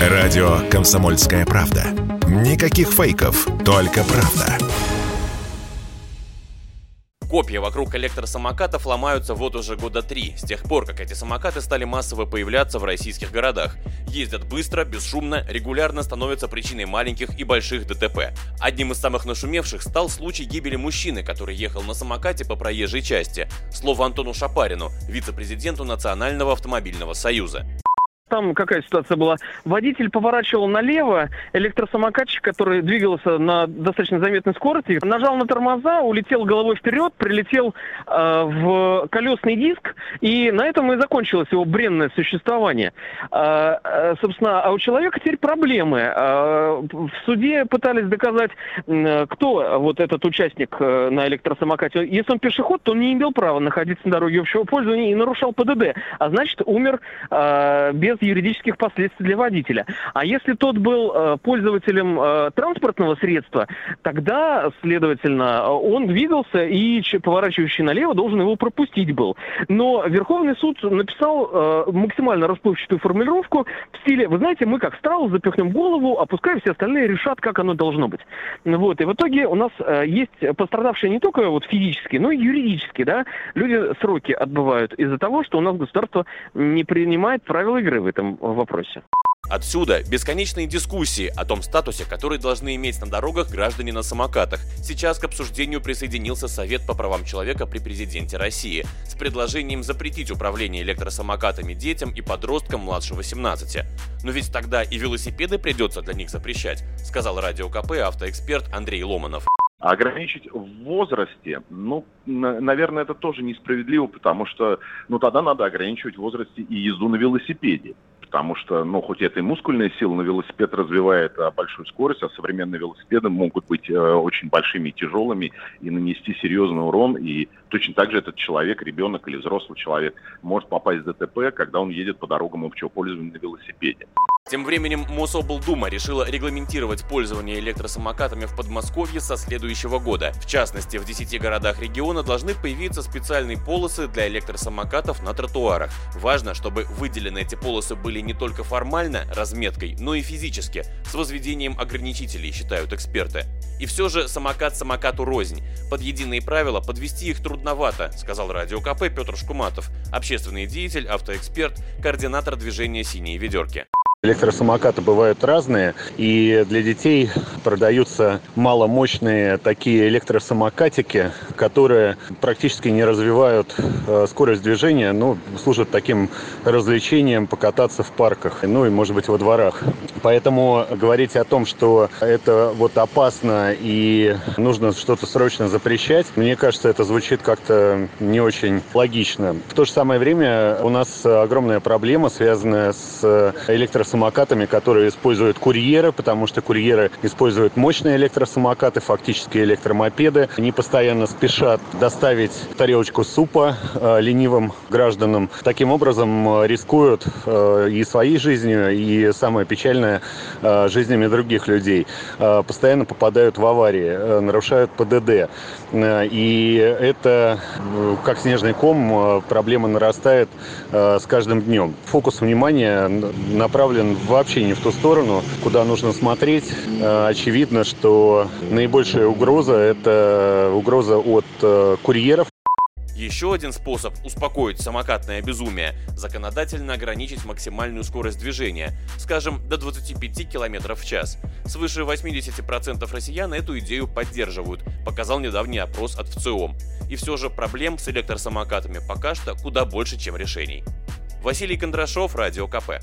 Радио «Комсомольская правда». Никаких фейков, только правда. Копья вокруг электросамокатов ломаются вот уже года три, с тех пор, как эти самокаты стали массово появляться в российских городах. Ездят быстро, бесшумно, регулярно становятся причиной маленьких и больших ДТП. Одним из самых нашумевших стал случай гибели мужчины, который ехал на самокате по проезжей части. Слово Антону Шапарину, вице-президенту Национального автомобильного союза. Там какая ситуация была? Водитель поворачивал налево, электросамокатчик, который двигался на достаточно заметной скорости, нажал на тормоза, улетел головой вперед, прилетел э, в колесный диск, и на этом и закончилось его бренное существование. Э, э, собственно, а у человека теперь проблемы. Э, в суде пытались доказать, э, кто вот этот участник э, на электросамокате. Если он пешеход, то он не имел права находиться на дороге общего пользования и нарушал ПДД, а значит умер э, без юридических последствий для водителя. А если тот был э, пользователем э, транспортного средства, тогда, следовательно, он двигался и поворачивающий налево должен его пропустить был. Но Верховный суд написал э, максимально расплывчатую формулировку в стиле, вы знаете, мы как страус запихнем голову, а все остальные решат, как оно должно быть. Вот. И в итоге у нас есть пострадавшие не только вот физически, но и юридически, да, люди сроки отбывают из-за того, что у нас государство не принимает правила игры этом вопросе. Отсюда бесконечные дискуссии о том статусе, который должны иметь на дорогах граждане на самокатах. Сейчас к обсуждению присоединился Совет по правам человека при президенте России с предложением запретить управление электросамокатами детям и подросткам младше 18. Но ведь тогда и велосипеды придется для них запрещать, сказал радио КП автоэксперт Андрей Ломанов. Ограничить в возрасте, ну, наверное, это тоже несправедливо, потому что, ну, тогда надо ограничивать в возрасте и езду на велосипеде потому что, ну, хоть это и мускульная сила, но велосипед развивает а, большую скорость, а современные велосипеды могут быть а, очень большими и тяжелыми и нанести серьезный урон. И точно так же этот человек, ребенок или взрослый человек, может попасть в ДТП, когда он едет по дорогам общего пользования на велосипеде. Тем временем Мособлдума решила регламентировать пользование электросамокатами в Подмосковье со следующего года. В частности, в 10 городах региона должны появиться специальные полосы для электросамокатов на тротуарах. Важно, чтобы выделены эти полосы были не только формально, разметкой, но и физически, с возведением ограничителей, считают эксперты. И все же самокат самокату рознь. Под единые правила подвести их трудновато, сказал радио КП Петр Шкуматов, общественный деятель, автоэксперт, координатор движения «Синие ведерки». Электросамокаты бывают разные, и для детей продаются маломощные такие электросамокатики, которые практически не развивают э, скорость движения, но служат таким развлечением покататься в парках, ну и, может быть, во дворах. Поэтому говорить о том, что это вот опасно и нужно что-то срочно запрещать, мне кажется, это звучит как-то не очень логично. В то же самое время у нас огромная проблема, связанная с электросамокатами самокатами, которые используют курьеры, потому что курьеры используют мощные электросамокаты, фактически электромопеды. Они постоянно спешат доставить тарелочку супа э, ленивым гражданам. Таким образом э, рискуют э, и своей жизнью, и самое печальное, э, жизнями других людей. Э, постоянно попадают в аварии, э, нарушают ПДД. Э, и это, э, как снежный ком, э, проблема нарастает э, с каждым днем. Фокус внимания направлен направлен вообще не в ту сторону, куда нужно смотреть. Э, очевидно, что наибольшая угроза – это угроза от э, курьеров, еще один способ успокоить самокатное безумие – законодательно ограничить максимальную скорость движения, скажем, до 25 км в час. Свыше 80% россиян эту идею поддерживают, показал недавний опрос от ВЦИОМ. И все же проблем с электросамокатами пока что куда больше, чем решений. Василий Кондрашов, Радио КП.